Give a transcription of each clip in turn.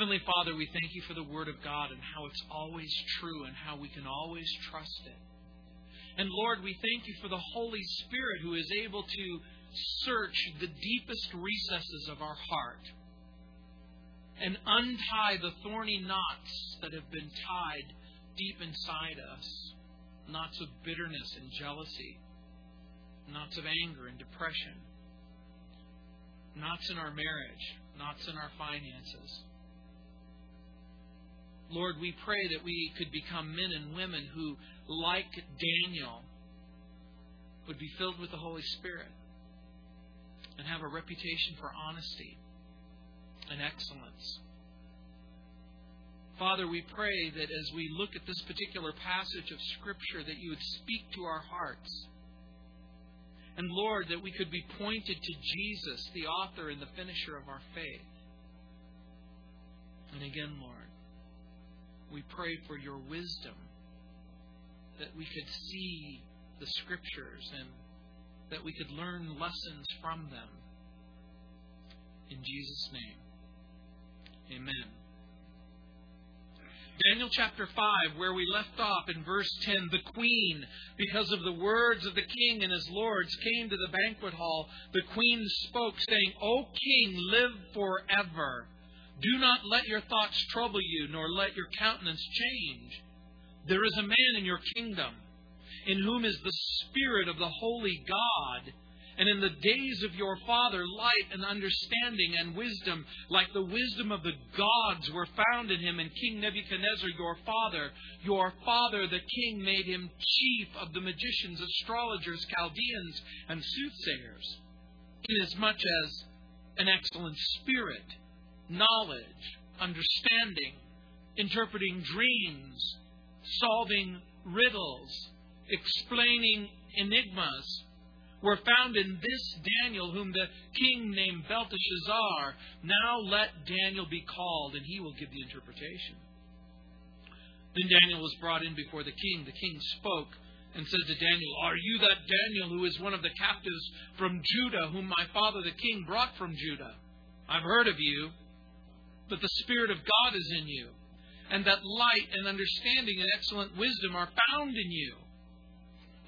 Heavenly Father, we thank you for the Word of God and how it's always true and how we can always trust it. And Lord, we thank you for the Holy Spirit who is able to search the deepest recesses of our heart and untie the thorny knots that have been tied deep inside us knots of bitterness and jealousy, knots of anger and depression, knots in our marriage, knots in our finances. Lord, we pray that we could become men and women who, like Daniel, would be filled with the Holy Spirit and have a reputation for honesty and excellence. Father, we pray that as we look at this particular passage of Scripture, that you would speak to our hearts. And Lord, that we could be pointed to Jesus, the author and the finisher of our faith. And again, Lord, we pray for your wisdom, that we could see the Scriptures and that we could learn lessons from them. In Jesus' name, amen. Daniel chapter 5, where we left off in verse 10, the queen, because of the words of the king and his lords, came to the banquet hall. The queen spoke, saying, O king, live forever. Do not let your thoughts trouble you, nor let your countenance change. There is a man in your kingdom, in whom is the Spirit of the holy God and in the days of your father, light and understanding and wisdom, like the wisdom of the gods, were found in him. And King Nebuchadnezzar, your father, your father, the king, made him chief of the magicians, astrologers, Chaldeans, and soothsayers, inasmuch as an excellent spirit, knowledge, understanding, interpreting dreams, solving riddles, explaining enigmas, were found in this Daniel, whom the king named Belteshazzar. Now let Daniel be called, and he will give the interpretation. Then Daniel was brought in before the king. The king spoke and said to Daniel, Are you that Daniel who is one of the captives from Judah, whom my father the king brought from Judah? I've heard of you, that the Spirit of God is in you, and that light and understanding and excellent wisdom are found in you.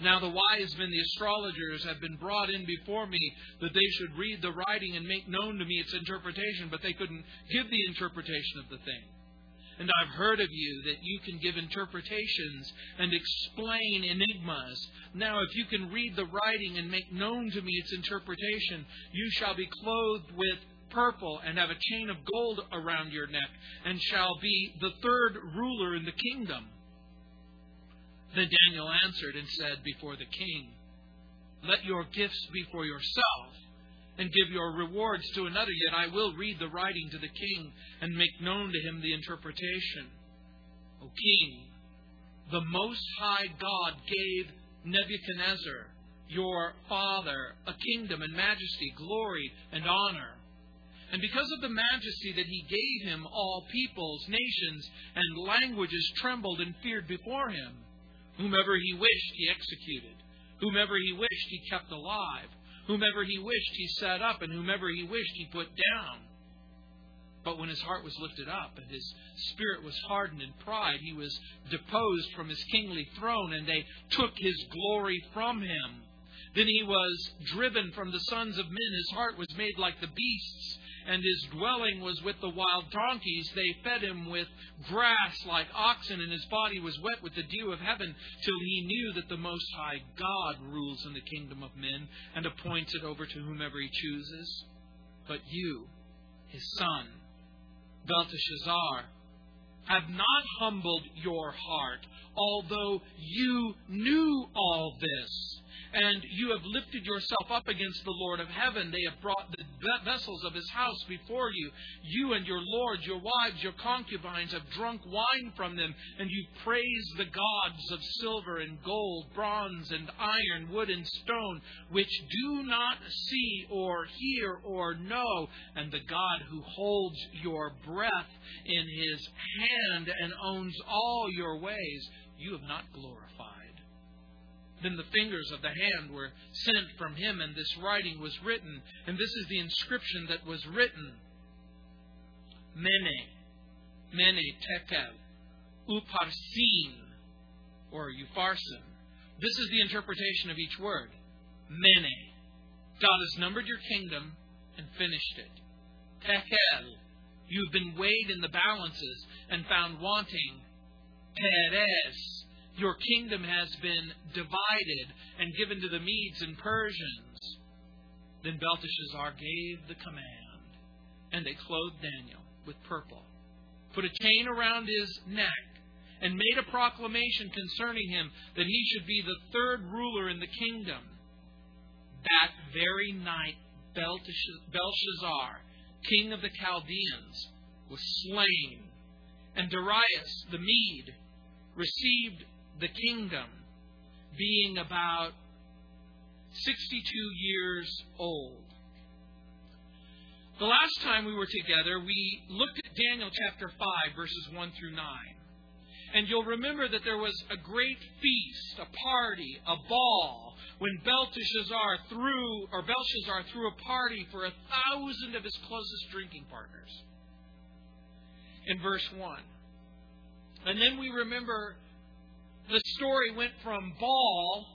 Now the wise men, the astrologers, have been brought in before me that they should read the writing and make known to me its interpretation, but they couldn't give the interpretation of the thing. And I've heard of you that you can give interpretations and explain enigmas. Now, if you can read the writing and make known to me its interpretation, you shall be clothed with purple and have a chain of gold around your neck, and shall be the third ruler in the kingdom. Then Daniel answered and said before the king, Let your gifts be for yourself, and give your rewards to another, yet I will read the writing to the king and make known to him the interpretation. O king, the Most High God gave Nebuchadnezzar, your father, a kingdom and majesty, glory and honor. And because of the majesty that he gave him, all peoples, nations, and languages trembled and feared before him. Whomever he wished, he executed. Whomever he wished, he kept alive. Whomever he wished, he set up, and whomever he wished, he put down. But when his heart was lifted up and his spirit was hardened in pride, he was deposed from his kingly throne, and they took his glory from him. Then he was driven from the sons of men. His heart was made like the beasts, and his dwelling was with the wild donkeys. They fed him with grass like oxen, and his body was wet with the dew of heaven, till he knew that the Most High God rules in the kingdom of men, and appoints it over to whomever he chooses. But you, his son, Belteshazzar, have not humbled your heart, although you knew all this and you have lifted yourself up against the Lord of heaven. They have brought the vessels of his house before you. You and your lords, your wives, your concubines have drunk wine from them, and you praise the gods of silver and gold, bronze and iron, wood and stone, which do not see or hear or know, and the God who holds your breath in his hand and owns all your ways, you have not glorified. Then the fingers of the hand were sent from him, and this writing was written. And this is the inscription that was written Mene, Mene, tekel, Uparsin, or upharsin. This is the interpretation of each word. Mene. God has numbered your kingdom and finished it. Tekel. You've been weighed in the balances and found wanting. Peres. Your kingdom has been divided and given to the Medes and Persians. Then Belteshazzar gave the command, and they clothed Daniel with purple, put a chain around his neck, and made a proclamation concerning him that he should be the third ruler in the kingdom. That very night, Belshazzar, king of the Chaldeans, was slain, and Darius the Mede received the kingdom, being about 62 years old. The last time we were together, we looked at Daniel chapter 5, verses 1 through 9. And you'll remember that there was a great feast, a party, a ball, when Belteshazzar threw, or Belshazzar threw a party for a thousand of his closest drinking partners. In verse 1. And then we remember the story went from ball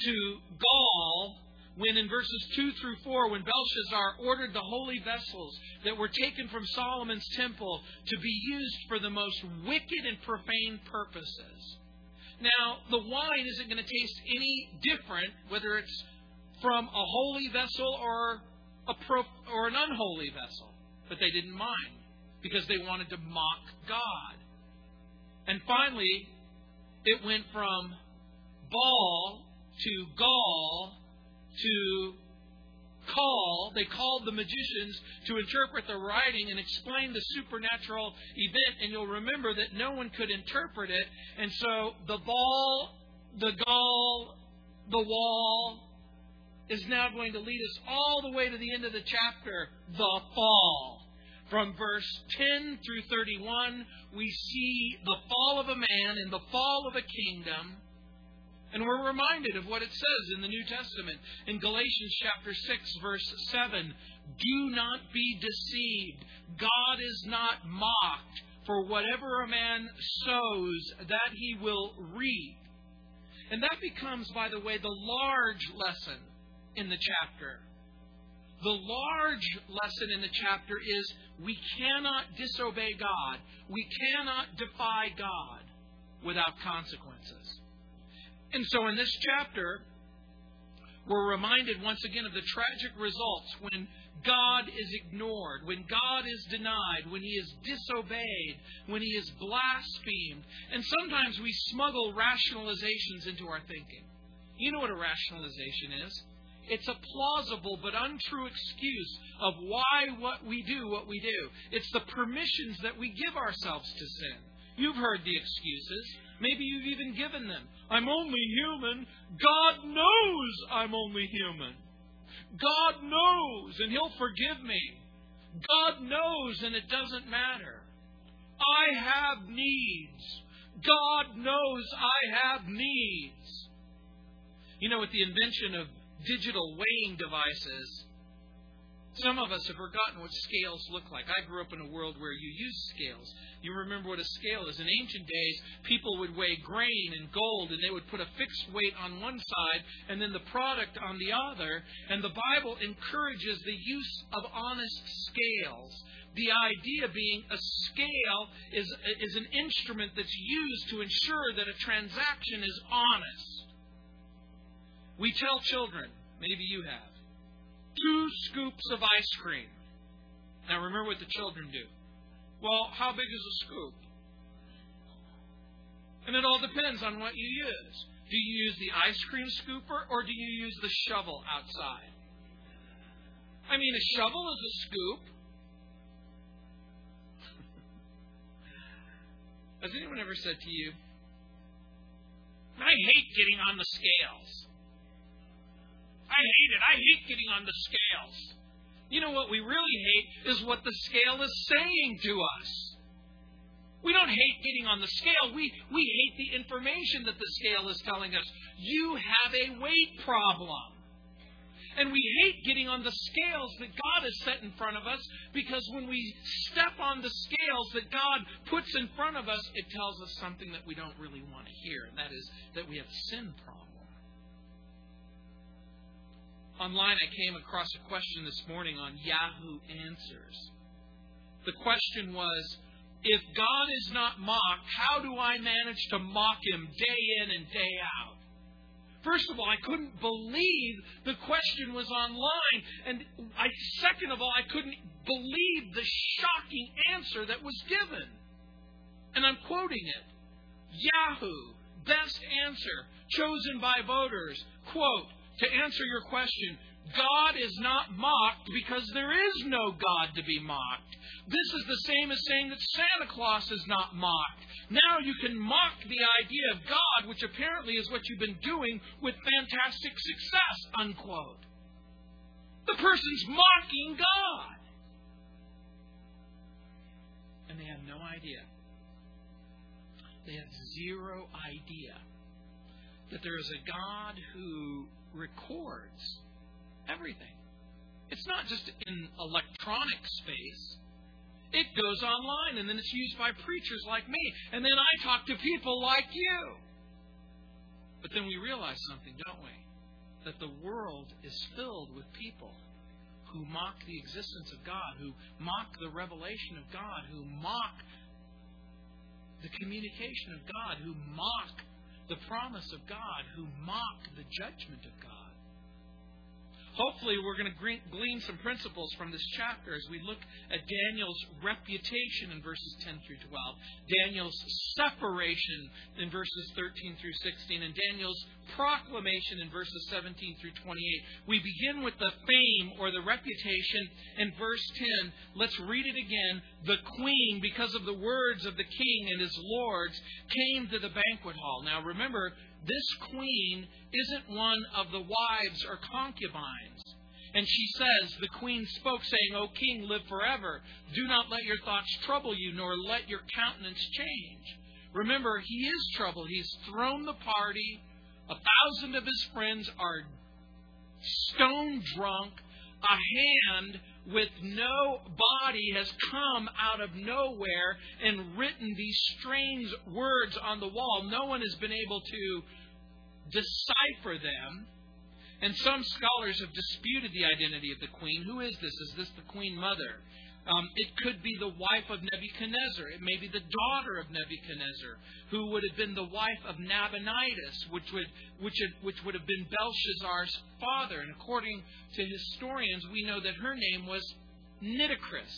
to gall when in verses 2 through 4, when Belshazzar ordered the holy vessels that were taken from Solomon's temple to be used for the most wicked and profane purposes. Now, the wine isn't going to taste any different whether it's from a holy vessel or a or an unholy vessel, but they didn't mind because they wanted to mock God. And finally, it went from ball to gall to call, they called the magicians to interpret the writing and explain the supernatural event. And you'll remember that no one could interpret it. And so the ball, the gall, the wall is now going to lead us all the way to the end of the chapter, the fall. From verse 10 through 31, we see the fall of a man and the fall of a kingdom. And we're reminded of what it says in the New Testament in Galatians chapter 6 verse 7. Do not be deceived. God is not mocked. For whatever a man sows, that he will reap. And that becomes, by the way, the large lesson in the chapter. The large lesson in the chapter is we cannot disobey God. We cannot defy God without consequences. And so in this chapter, we're reminded once again of the tragic results when God is ignored, when God is denied, when He is disobeyed, when He is blasphemed. And sometimes we smuggle rationalizations into our thinking. You know what a rationalization is? It's a plausible but untrue excuse of why what we do what we do. It's the permissions that we give ourselves to sin. You've heard the excuses. Maybe you've even given them. I'm only human. God knows I'm only human. God knows and He'll forgive me. God knows and it doesn't matter. I have needs. God knows I have needs. You know, with the invention of digital weighing devices, some of us have forgotten what scales look like. I grew up in a world where you used scales. You remember what a scale is. In ancient days, people would weigh grain and gold, and they would put a fixed weight on one side and then the product on the other. And the Bible encourages the use of honest scales. The idea being a scale is, is an instrument that's used to ensure that a transaction is honest. We tell children, maybe you have, two scoops of ice cream. Now remember what the children do. Well, how big is a scoop? And it all depends on what you use. Do you use the ice cream scooper or do you use the shovel outside? I mean, a shovel is a scoop. Has anyone ever said to you, I hate getting on the scales? I hate it. I hate getting on the scales. You know what we really hate is what the scale is saying to us. We don't hate getting on the scale. We, we hate the information that the scale is telling us. You have a weight problem. And we hate getting on the scales that God has set in front of us because when we step on the scales that God puts in front of us, it tells us something that we don't really want to hear, and that is that we have a sin problem. Online, I came across a question this morning on Yahoo Answers. The question was If God is not mocked, how do I manage to mock him day in and day out? First of all, I couldn't believe the question was online. And I, second of all, I couldn't believe the shocking answer that was given. And I'm quoting it Yahoo, best answer, chosen by voters. Quote, to answer your question, God is not mocked because there is no God to be mocked. This is the same as saying that Santa Claus is not mocked. Now you can mock the idea of God, which apparently is what you've been doing with fantastic success, unquote. The person's mocking God. And they have no idea. They have zero idea that there is a God who records everything. It's not just in electronic space. It goes online and then it's used by preachers like me. And then I talk to people like you. But then we realize something, don't we? That the world is filled with people who mock the existence of God, who mock the revelation of God, who mock the communication of God, who mock the promise of God, who mock the judgment of God. Hopefully, we're going to glean some principles from this chapter as we look at Daniel's reputation in verses 10 through 12, Daniel's separation in verses 13 through 16, and Daniel's proclamation in verses 17 through 28. We begin with the fame or the reputation in verse 10. Let's read it again. The queen, because of the words of the king and his lords, came to the banquet hall. Now remember, this queen isn't one of the wives or concubines. And she says, The queen spoke, saying, O king, live forever. Do not let your thoughts trouble you, nor let your countenance change. Remember, he is troubled. He's thrown the party. A thousand of his friends are stone drunk. A hand with no body has come out of nowhere and written these strange words on the wall. No one has been able to decipher them. And some scholars have disputed the identity of the queen. Who is this? Is this the queen mother? Um, it could be the wife of Nebuchadnezzar. It may be the daughter of Nebuchadnezzar, who would have been the wife of Nabonidus, which would, which, had, which would have been Belshazzar's father. And according to historians, we know that her name was Nitocris.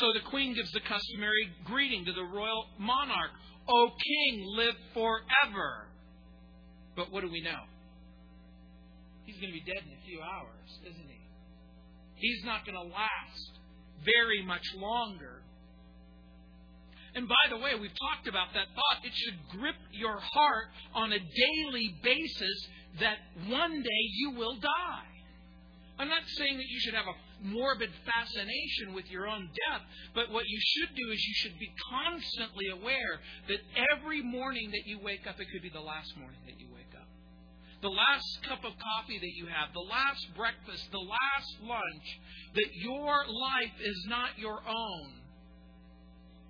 So the queen gives the customary greeting to the royal monarch O king, live forever. But what do we know? He's going to be dead in a few hours, isn't he? He's not going to last very much longer. And by the way, we've talked about that thought. It should grip your heart on a daily basis that one day you will die. I'm not saying that you should have a morbid fascination with your own death, but what you should do is you should be constantly aware that every morning that you wake up, it could be the last morning that you. The last cup of coffee that you have, the last breakfast, the last lunch, that your life is not your own.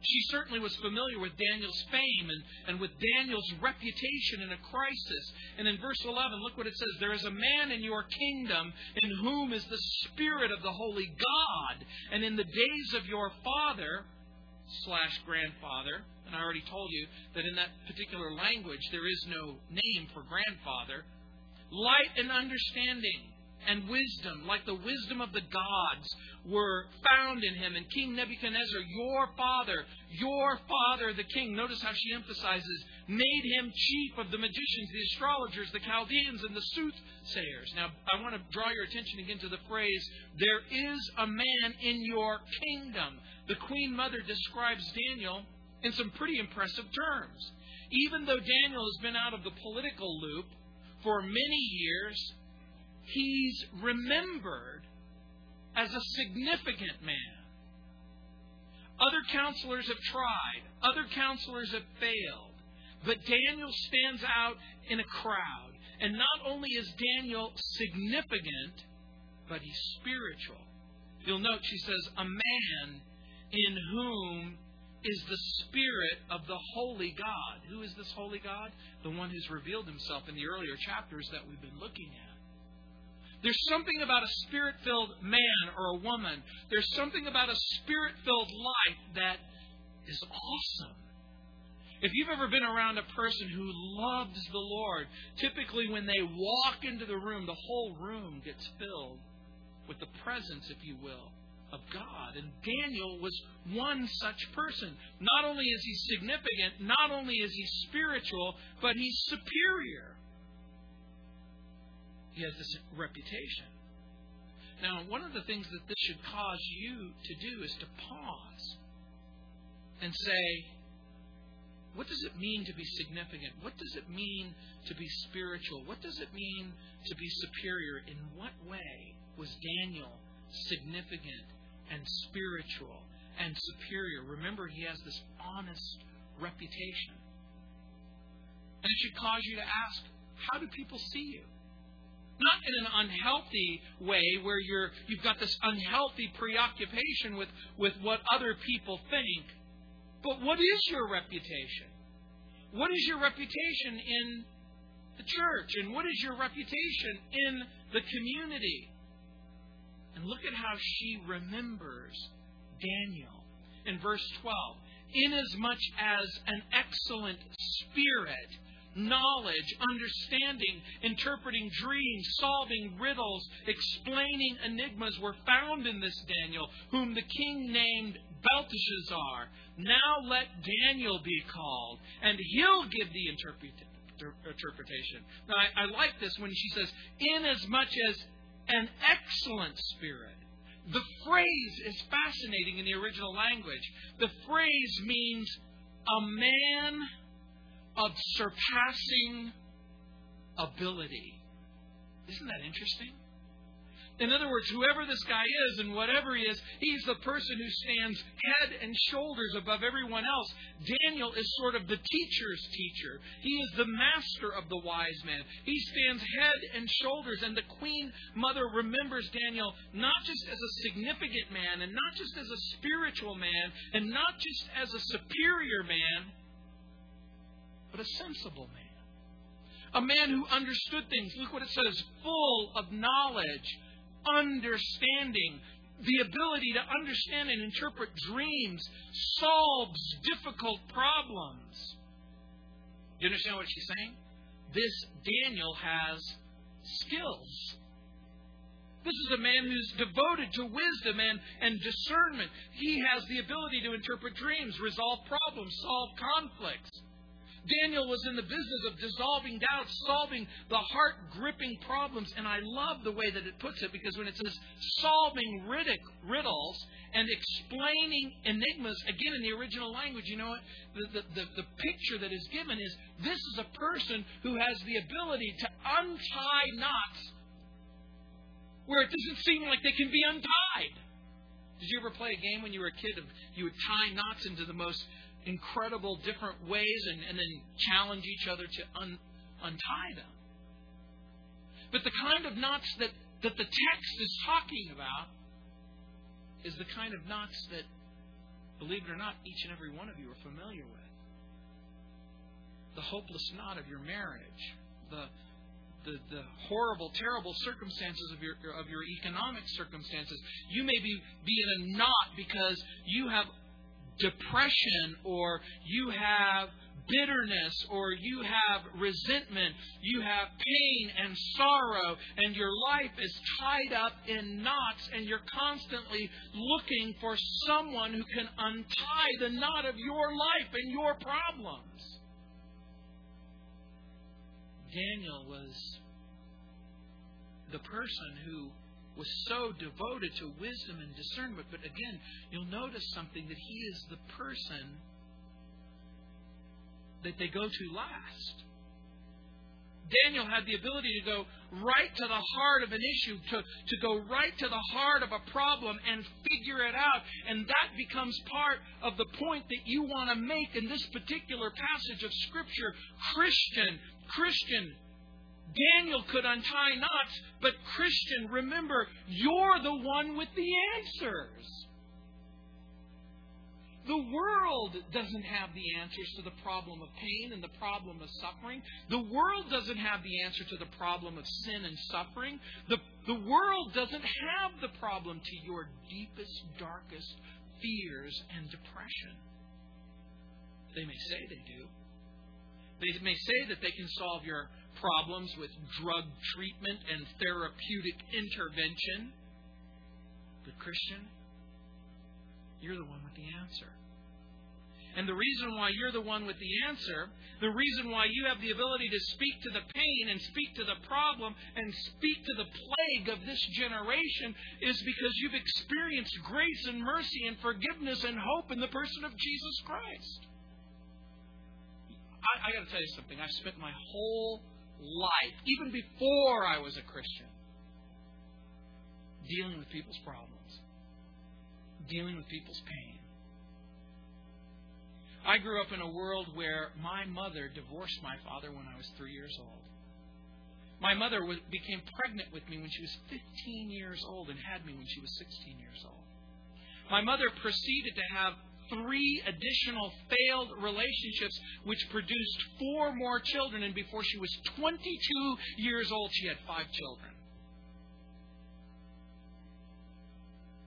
She certainly was familiar with Daniel's fame and, and with Daniel's reputation in a crisis. And in verse 11, look what it says There is a man in your kingdom in whom is the Spirit of the Holy God. And in the days of your father, slash grandfather, and I already told you that in that particular language there is no name for grandfather, light and understanding and wisdom, like the wisdom of the gods, were found in him. And King Nebuchadnezzar, your father, your father, the king, notice how she emphasizes, made him chief of the magicians, the astrologers, the Chaldeans, and the soothsayers. Now, I want to draw your attention again to the phrase, there is a man in your kingdom. The Queen Mother describes Daniel in some pretty impressive terms. Even though Daniel has been out of the political loop for many years, he's remembered as a significant man. Other counselors have tried, other counselors have failed, but Daniel stands out in a crowd. And not only is Daniel significant, but he's spiritual. You'll note she says, a man in whom is the Spirit of the Holy God. Who is this Holy God? The one who's revealed himself in the earlier chapters that we've been looking at. There's something about a spirit filled man or a woman. There's something about a spirit filled life that is awesome. If you've ever been around a person who loves the Lord, typically when they walk into the room, the whole room gets filled with the presence, if you will, of God. And Daniel was one such person. Not only is he significant, not only is he spiritual, but he's superior. He has this reputation. Now, one of the things that this should cause you to do is to pause and say, what does it mean to be significant? What does it mean to be spiritual? What does it mean to be superior? In what way was Daniel significant and spiritual and superior. Remember, he has this honest reputation. And it should cause you to ask, how do people see you? Not in an unhealthy way where you're you've got this unhealthy preoccupation with, with what other people think. But what is your reputation? What is your reputation in the church? And what is your reputation in the community? And look at how she remembers Daniel in verse 12. Inasmuch as an excellent spirit, knowledge, understanding, interpreting dreams, solving riddles, explaining enigmas were found in this Daniel, whom the king named Belteshazzar. Now let Daniel be called, and he'll give the interpretation. Now, I, I like this when she says, inasmuch as an excellent spirit. The phrase is fascinating in the original language. The phrase means a man of surpassing ability. Isn't that interesting? In other words, whoever this guy is and whatever he is, he's the person who stands head and shoulders above everyone else. Daniel is sort of the teacher's teacher. He is the master of the wise man. He stands head and shoulders, and the queen mother remembers Daniel not just as a significant man, and not just as a spiritual man, and not just as a superior man, but a sensible man. A man who understood things. Look what it says full of knowledge understanding, the ability to understand and interpret dreams, solves difficult problems. You understand what she's saying? This Daniel has skills. This is a man who's devoted to wisdom and, and discernment. He has the ability to interpret dreams, resolve problems, solve conflicts. Daniel was in the business of dissolving doubts, solving the heart gripping problems. And I love the way that it puts it because when it says solving riddles and explaining enigmas, again in the original language, you know what? The, the, the, the picture that is given is this is a person who has the ability to untie knots where it doesn't seem like they can be untied. Did you ever play a game when you were a kid? Of, you would tie knots into the most incredible different ways and, and then challenge each other to un, untie them. But the kind of knots that, that the text is talking about is the kind of knots that, believe it or not, each and every one of you are familiar with. The hopeless knot of your marriage, the the, the horrible, terrible circumstances of your of your economic circumstances. You may be, be in a knot because you have depression or you have bitterness or you have resentment, you have pain and sorrow, and your life is tied up in knots, and you're constantly looking for someone who can untie the knot of your life and your problems. Daniel was the person who was so devoted to wisdom and discernment. But again, you'll notice something that he is the person that they go to last. Daniel had the ability to go right to the heart of an issue, to, to go right to the heart of a problem and figure it out. And that becomes part of the point that you want to make in this particular passage of Scripture. Christian, Christian, Daniel could untie knots, but Christian, remember, you're the one with the answers. The world doesn't have the answers to the problem of pain and the problem of suffering. The world doesn't have the answer to the problem of sin and suffering. The, the world doesn't have the problem to your deepest, darkest fears and depression. They may say they do. They may say that they can solve your problems with drug treatment and therapeutic intervention. But, Christian, you're the one with the answer. And the reason why you're the one with the answer, the reason why you have the ability to speak to the pain and speak to the problem and speak to the plague of this generation is because you've experienced grace and mercy and forgiveness and hope in the person of Jesus Christ. I, I got to tell you something. I've spent my whole life, even before I was a Christian, dealing with people's problems, dealing with people's pain. I grew up in a world where my mother divorced my father when I was three years old. My mother was, became pregnant with me when she was 15 years old and had me when she was 16 years old. My mother proceeded to have three additional failed relationships, which produced four more children, and before she was 22 years old, she had five children.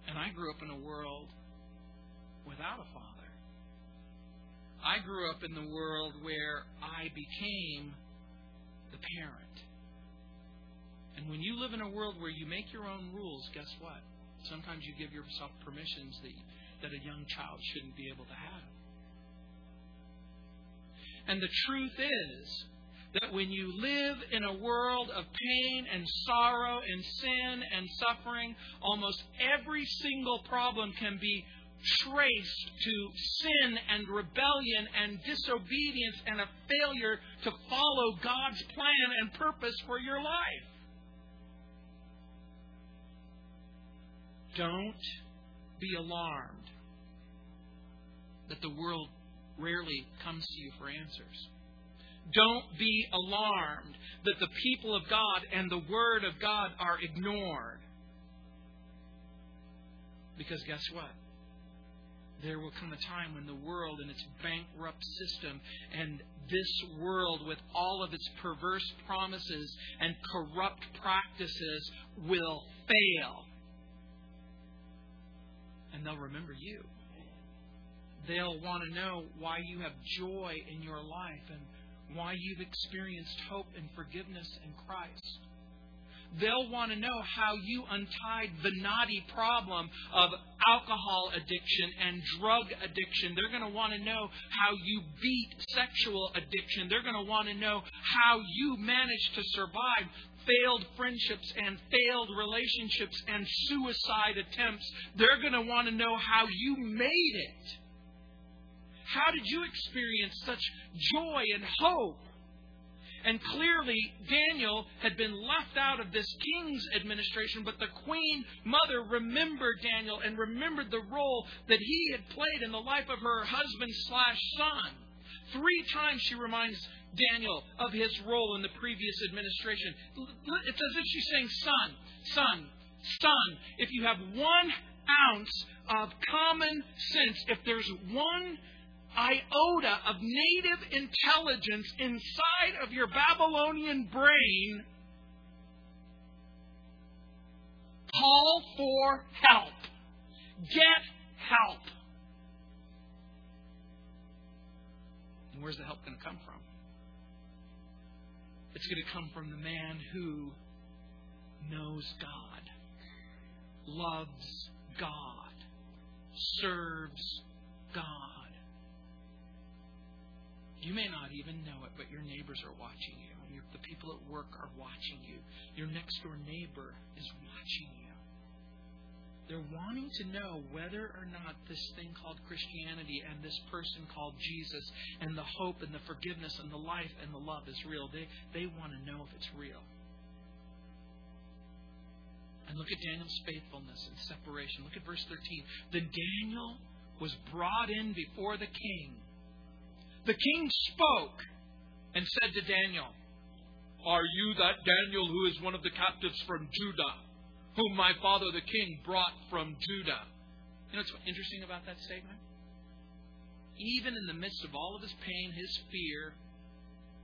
And I grew up in a world without a father. I grew up in the world where I became the parent. And when you live in a world where you make your own rules, guess what? Sometimes you give yourself permissions that, that a young child shouldn't be able to have. And the truth is that when you live in a world of pain and sorrow and sin and suffering, almost every single problem can be traced to sin and rebellion and disobedience and a failure to follow God's plan and purpose for your life. Don't be alarmed that the world rarely comes to you for answers. Don't be alarmed that the people of God and the Word of God are ignored. Because guess what? there will come a time when the world and its bankrupt system and this world with all of its perverse promises and corrupt practices will fail. And they'll remember you. They'll want to know why you have joy in your life and why you've experienced hope and forgiveness in Christ. They'll want to know how you untied the knotty problem of alcohol addiction and drug addiction. They're going to want to know how you beat sexual addiction. They're going to want to know how you managed to survive failed friendships and failed relationships and suicide attempts. They're going to want to know how you made it. How did you experience such joy and hope? And clearly, Daniel had been left out of this king's administration, but the queen mother remembered Daniel and remembered the role that he had played in the life of her husband slash son. Three times she reminds Daniel of his role in the previous administration. It's as if she's saying, Son, son, son, if you have one ounce of common sense, if there's one iota of native intelligence inside of your Babylonian brain, call for help. Get help. And where's the help going to come from? It's going to come from the man who knows God, loves God, serves God you may not even know it, but your neighbors are watching you. The people at work are watching you. Your next door neighbor is watching you. They're wanting to know whether or not this thing called Christianity and this person called Jesus and the hope and the forgiveness and the life and the love is real. They, they want to know if it's real. And look at Daniel's faithfulness and separation. Look at verse 13. Then Daniel was brought in before the king the king spoke and said to Daniel, Are you that Daniel who is one of the captives from Judah, whom my father the king brought from Judah? You know what's interesting about that statement? Even in the midst of all of his pain, his fear,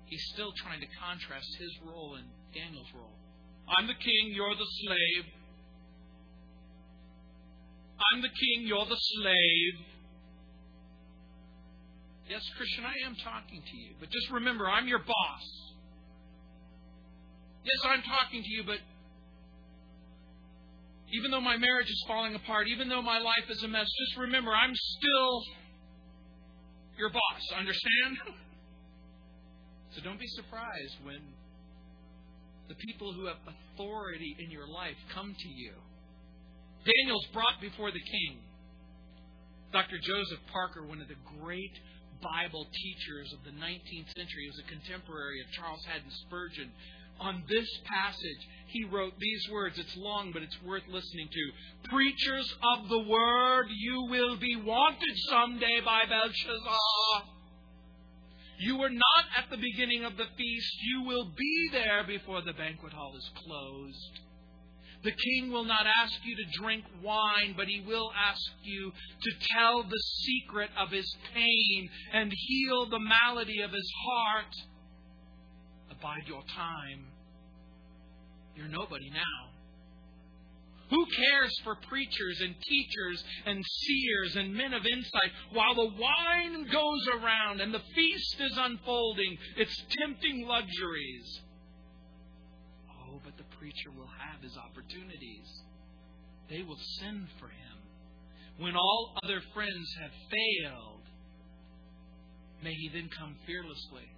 he's still trying to contrast his role and Daniel's role. I'm the king, you're the slave. I'm the king, you're the slave. Yes, Christian, I am talking to you, but just remember, I'm your boss. Yes, I'm talking to you, but even though my marriage is falling apart, even though my life is a mess, just remember, I'm still your boss. Understand? so don't be surprised when the people who have authority in your life come to you. Daniel's brought before the king. Dr. Joseph Parker, one of the great Bible teachers of the 19th century, was a contemporary of Charles Haddon Spurgeon. On this passage, he wrote these words. It's long, but it's worth listening to. Preachers of the word, you will be wanted someday by Belshazzar. You were not at the beginning of the feast. You will be there before the banquet hall is closed. The king will not ask you to drink wine, but he will ask you to tell the secret of his pain and heal the malady of his heart. Abide your time. You're nobody now. Who cares for preachers and teachers and seers and men of insight while the wine goes around and the feast is unfolding, its tempting luxuries? Oh, but the preacher will have his opportunities. They will send for him. When all other friends have failed, may he then come fearlessly,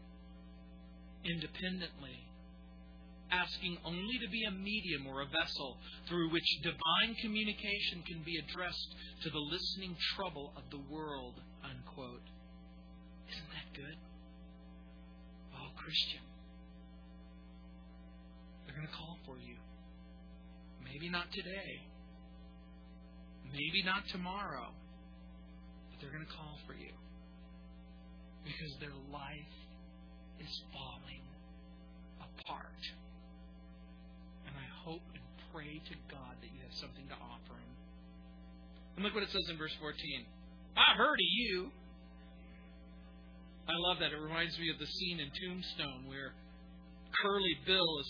independently, asking only to be a medium or a vessel through which divine communication can be addressed to the listening trouble of the world. Unquote. Isn't that good? Oh, Christian. They're going to call for you. Maybe not today. Maybe not tomorrow. But they're going to call for you. Because their life is falling apart And I hope and pray to God that you have something to offer Him. And look what it says in verse 14. I heard of you. I love that. It reminds me of the scene in Tombstone where Curly Bill is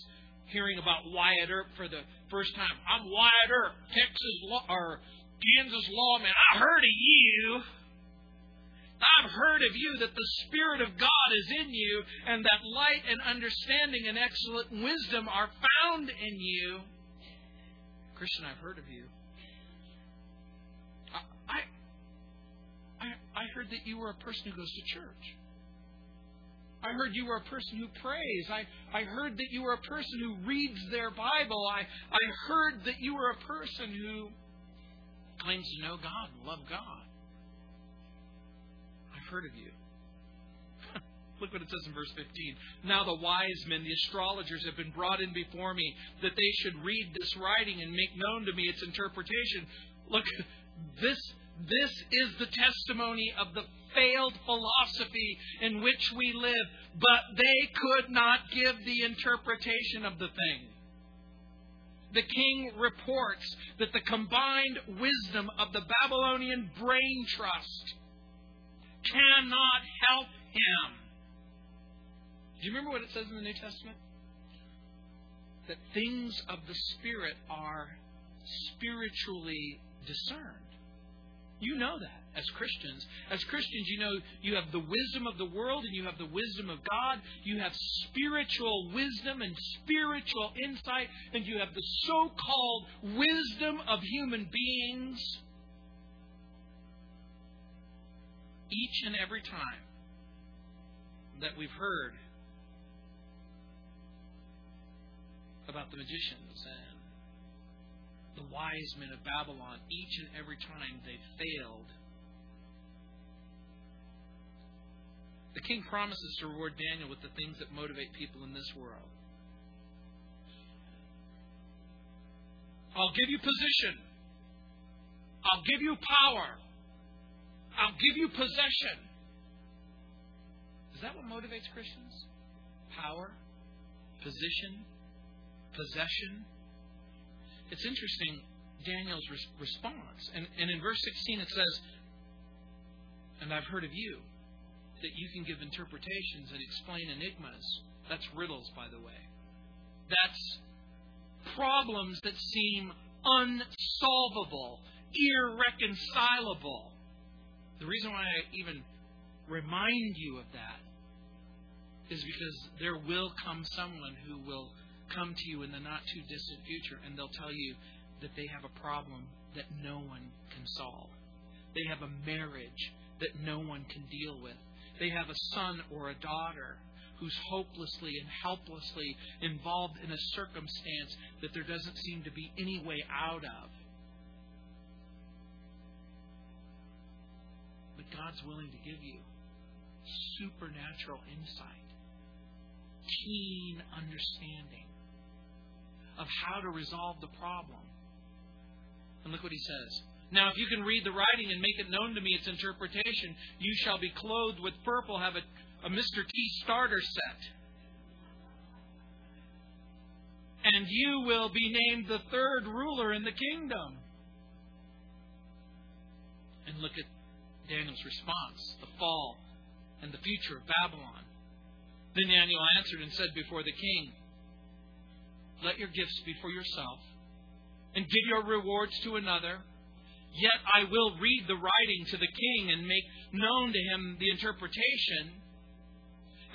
hearing about Wyatt Earp for the first time. I'm Wyatt Earp, Texas law, or Kansas lawman. I heard of you. I've heard of you that the Spirit of God is in you, and that light and understanding and excellent wisdom are found in you. Christian, I've heard of you. I, I, I heard that you were a person who goes to church. I heard you were a person who prays. I, I heard that you were a person who reads their Bible. I, I heard that you were a person who claims to know God and love God heard of you. Look what it says in verse 15. Now the wise men, the astrologers, have been brought in before me that they should read this writing and make known to me its interpretation. Look, this this is the testimony of the failed philosophy in which we live, but they could not give the interpretation of the thing. The king reports that the combined wisdom of the Babylonian brain trust cannot help him. Do you remember what it says in the New Testament? That things of the Spirit are spiritually discerned. You know that as Christians. As Christians, you know you have the wisdom of the world and you have the wisdom of God. You have spiritual wisdom and spiritual insight, and you have the so called wisdom of human beings each and every time that we've heard about the magicians and the wise men of Babylon, each and every time they failed, the king promises to reward Daniel with the things that motivate people in this world. I'll give you position. I'll give you power. I'll give you possession. Is that what motivates Christians? Power, position, possession. It's interesting, Daniel's response. And, and in verse 16 it says, And I've heard of you, that you can give interpretations and explain enigmas. That's riddles, by the way. That's problems that seem unsolvable, irreconcilable. The reason why I even remind you of that is because there will come someone who will come to you in the not too distant future and they'll tell you that they have a problem that no one can solve. They have a marriage that no one can deal with. They have a son or a daughter who's hopelessly and helplessly involved in a circumstance that there doesn't seem to be any way out of. God's willing to give you supernatural insight, keen understanding of how to resolve the problem. And look what he says. Now, if you can read the writing and make it known to me its interpretation, you shall be clothed with purple, have a, a Mr. T starter set. And you will be named the third ruler in the kingdom. And look at Daniel's response the fall and the future of Babylon. Then Daniel answered and said before the king, Let your gifts be for yourself, and give your rewards to another. Yet I will read the writing to the king and make known to him the interpretation.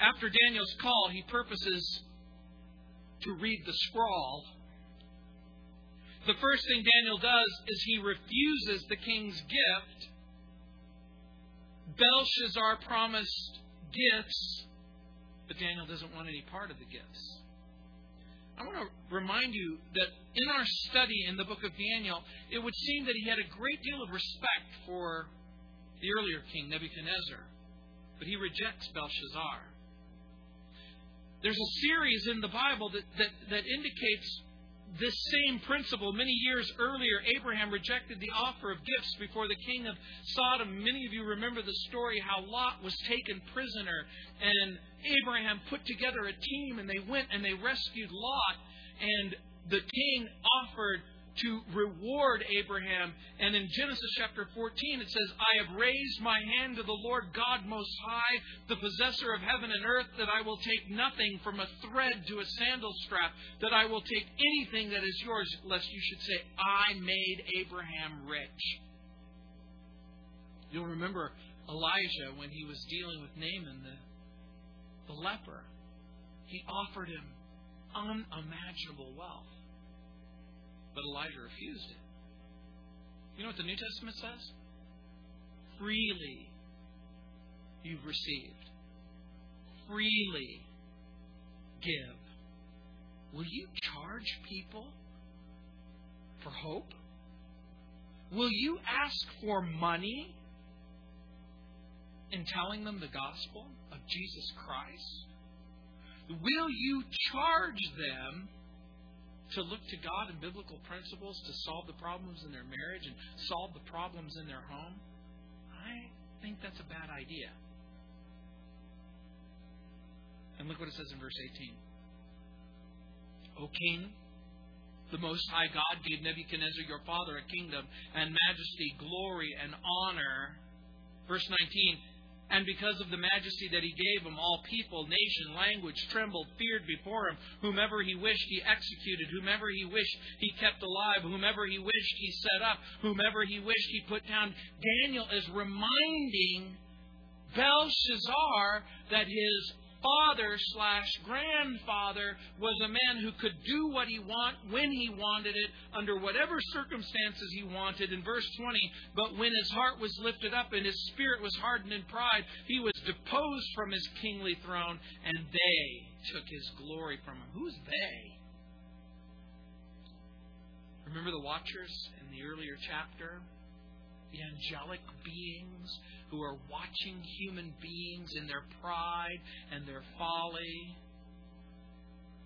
After Daniel's call, he purposes to read the scroll. The first thing Daniel does is he refuses the king's gift Belshazzar promised gifts, but Daniel doesn't want any part of the gifts. I want to remind you that in our study in the book of Daniel, it would seem that he had a great deal of respect for the earlier king, Nebuchadnezzar, but he rejects Belshazzar. There's a series in the Bible that, that, that indicates this same principle, many years earlier, Abraham rejected the offer of gifts before the king of Sodom. Many of you remember the story how Lot was taken prisoner, and Abraham put together a team, and they went and they rescued Lot. And the king offered to reward Abraham. And in Genesis chapter 14, it says, I have raised my hand to the Lord God Most High, the possessor of heaven and earth, that I will take nothing from a thread to a sandal strap, that I will take anything that is yours, lest you should say, I made Abraham rich. You'll remember Elijah when he was dealing with Naaman, the, the leper. He offered him unimaginable wealth. But Elijah refused it. You know what the New Testament says? Freely you've received. Freely give. Will you charge people for hope? Will you ask for money in telling them the gospel of Jesus Christ? Will you charge them to look to God and biblical principles to solve the problems in their marriage and solve the problems in their home, I think that's a bad idea. And look what it says in verse 18. O king, the Most High God gave Nebuchadnezzar your father a kingdom and majesty, glory, and honor. Verse 19 and because of the majesty that he gave him, all people, nation, language trembled, feared before him. Whomever he wished, he executed. Whomever he wished, he kept alive. Whomever he wished, he set up. Whomever he wished, he put down. Daniel is reminding Belshazzar that his father slash grandfather was a man who could do what he want when he wanted it under whatever circumstances he wanted. In verse 20 but when his heart was lifted up and his spirit was hardened in pride he was deposed from his kingly throne and they took his glory from him. Who's they? Remember the watchers in the earlier chapter angelic beings who are watching human beings in their pride and their folly.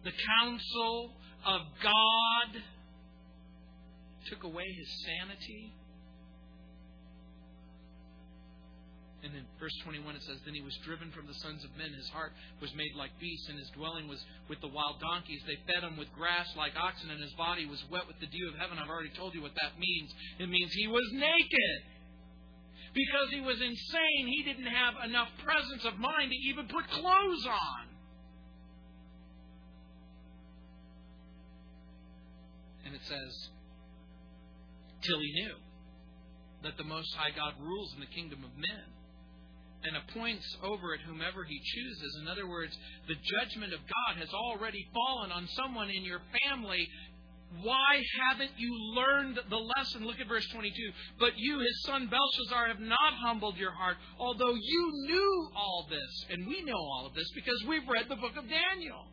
The counsel of God took away his sanity. And in verse 21 it says, Then he was driven from the sons of men. His heart was made like beasts, and his dwelling was with the wild donkeys. They fed him with grass like oxen, and his body was wet with the dew of heaven. I've already told you what that means. It means he was naked. Because he was insane, he didn't have enough presence of mind to even put clothes on. And it says, Till he knew that the Most High God rules in the kingdom of men and appoints over it whomever he chooses. In other words, the judgment of God has already fallen on someone in your family. Why haven't you learned the lesson? Look at verse 22. But you, his son Belshazzar, have not humbled your heart, although you knew all this. And we know all of this because we've read the book of Daniel.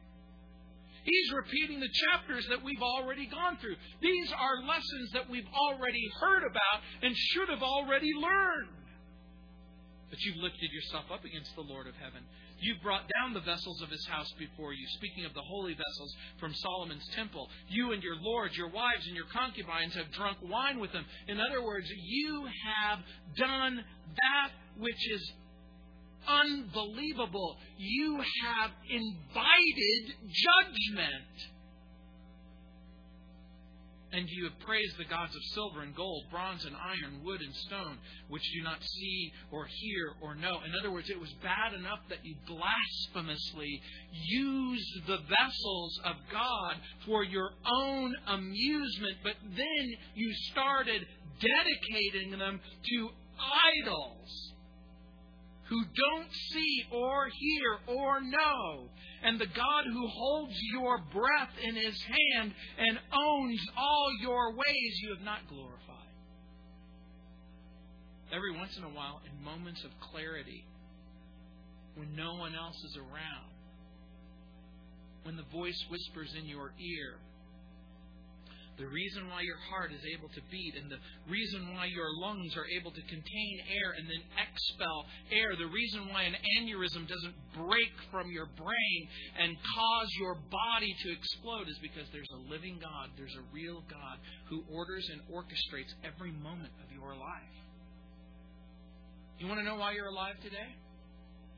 He's repeating the chapters that we've already gone through. These are lessons that we've already heard about and should have already learned. But you've lifted yourself up against the Lord of heaven. You've brought down the vessels of his house before you. Speaking of the holy vessels from Solomon's temple, you and your lords, your wives, and your concubines have drunk wine with them. In other words, you have done that which is unbelievable. You have invited judgment. And you have praised the gods of silver and gold, bronze and iron, wood and stone, which do not see or hear or know. In other words, it was bad enough that you blasphemously used the vessels of God for your own amusement, but then you started dedicating them to idols who don't see or hear or know. And the God who holds your breath in his hand and owns all your ways, you have not glorified. Every once in a while, in moments of clarity, when no one else is around, when the voice whispers in your ear, the reason why your heart is able to beat and the reason why your lungs are able to contain air and then expel air, the reason why an aneurysm doesn't break from your brain and cause your body to explode is because there's a living God, there's a real God who orders and orchestrates every moment of your life. You want to know why you're alive today?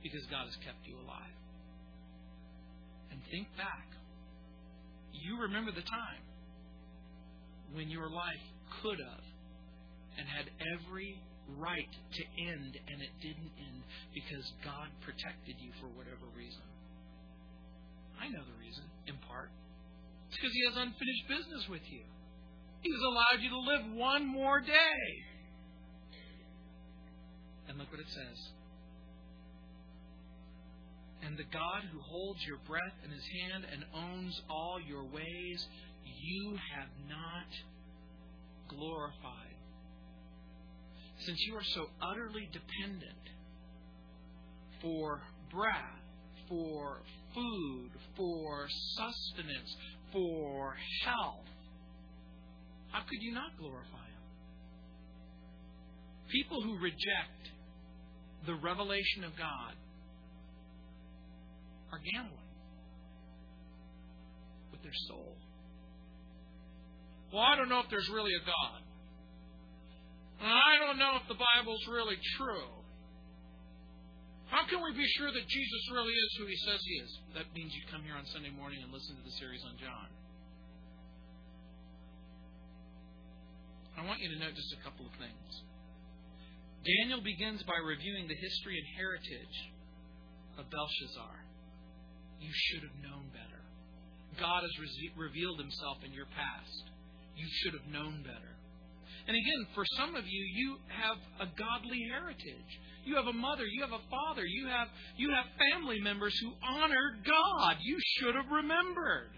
Because God has kept you alive. And think back. You remember the time when your life could have and had every right to end and it didn't end because God protected you for whatever reason. I know the reason, in part. It's because He has unfinished business with you. He's allowed you to live one more day. And look what it says. And the God who holds your breath in his hand and owns all your ways you have not glorified. Since you are so utterly dependent for breath, for food, for sustenance, for health, how could you not glorify Him? People who reject the revelation of God are gambling with their soul. Well, I don't know if there's really a God. I don't know if the Bible's really true. How can we be sure that Jesus really is who he says he is? That means you come here on Sunday morning and listen to the series on John. I want you to note just a couple of things. Daniel begins by reviewing the history and heritage of Belshazzar. You should have known better. God has re- revealed himself in your past you should have known better. And again, for some of you, you have a godly heritage. You have a mother, you have a father, you have you have family members who honored God. You should have remembered.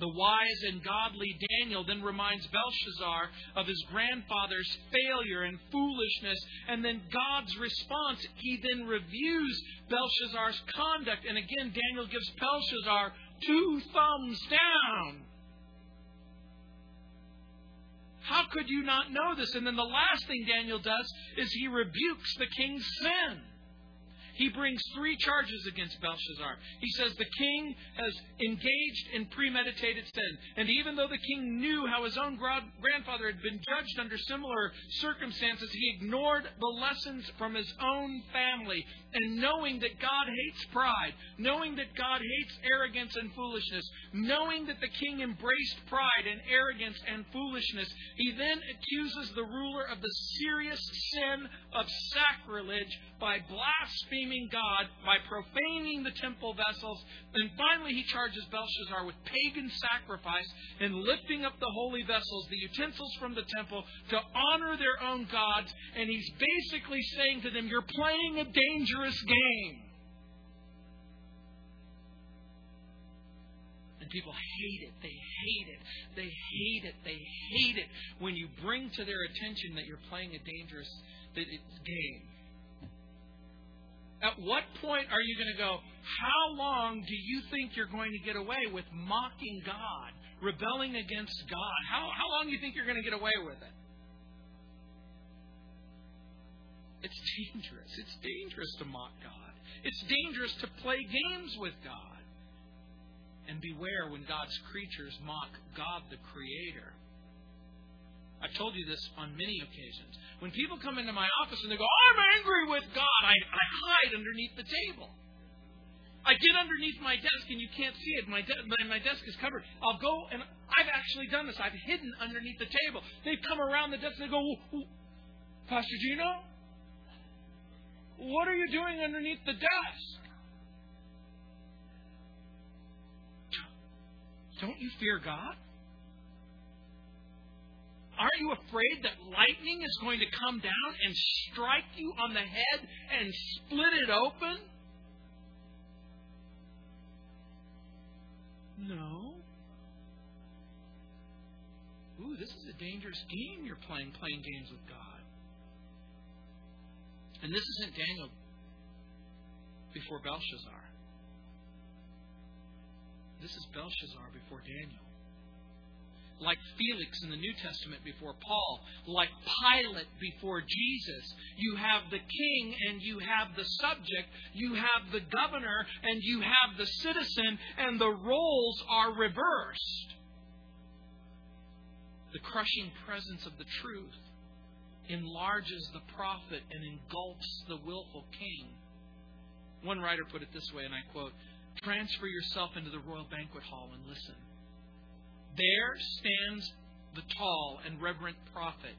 The wise and godly Daniel then reminds Belshazzar of his grandfather's failure and foolishness, and then God's response. He then reviews Belshazzar's conduct, and again, Daniel gives Belshazzar two thumbs down. How could you not know this? And then the last thing Daniel does is he rebukes the king's sin. He brings three charges against Belshazzar. He says the king has engaged in premeditated sin. And even though the king knew how his own grandfather had been judged under similar circumstances, he ignored the lessons from his own family. And knowing that God hates pride, knowing that God hates arrogance and foolishness, knowing that the king embraced pride and arrogance and foolishness, he then accuses the ruler of the serious sin of sacrilege by blaspheming God, by profaning the temple vessels, and finally he charges Belshazzar with pagan sacrifice and lifting up the holy vessels, the utensils from the temple, to honor their own gods, and he's basically saying to them, You're playing a dangerous game. And people hate it. They hate it. They hate it. They hate it when you bring to their attention that you're playing a dangerous game. At what point are you going to go, how long do you think you're going to get away with mocking God, rebelling against God? How, how long do you think you're going to get away with it? It's dangerous. It's dangerous to mock God. It's dangerous to play games with God. And beware when God's creatures mock God the Creator. I've told you this on many occasions. When people come into my office and they go, I'm angry with God, I, I hide underneath the table. I get underneath my desk and you can't see it. My, de- my desk is covered. I'll go and I've actually done this. I've hidden underneath the table. They come around the desk and they go, Pastor Gino, what are you doing underneath the desk? Don't you fear God? Aren't you afraid that lightning is going to come down and strike you on the head and split it open? No. Ooh, this is a dangerous game you're playing, playing games with God. And this isn't Daniel before Belshazzar. This is Belshazzar before Daniel. Like Felix in the New Testament before Paul, like Pilate before Jesus. You have the king and you have the subject, you have the governor and you have the citizen, and the roles are reversed. The crushing presence of the truth enlarges the prophet and engulfs the willful king. One writer put it this way, and I quote Transfer yourself into the royal banquet hall and listen. There stands the tall and reverent prophet.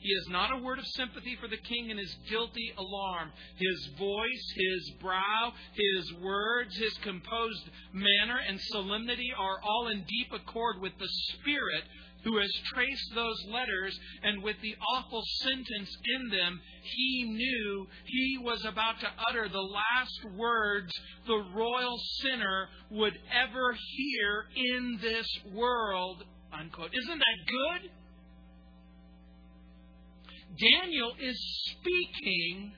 He has not a word of sympathy for the king in his guilty alarm. His voice, his brow, his words, his composed manner and solemnity are all in deep accord with the spirit who has traced those letters, and with the awful sentence in them, he knew he was about to utter the last words the royal sinner would ever hear in this world. Unquote. Isn't that good? Daniel is speaking,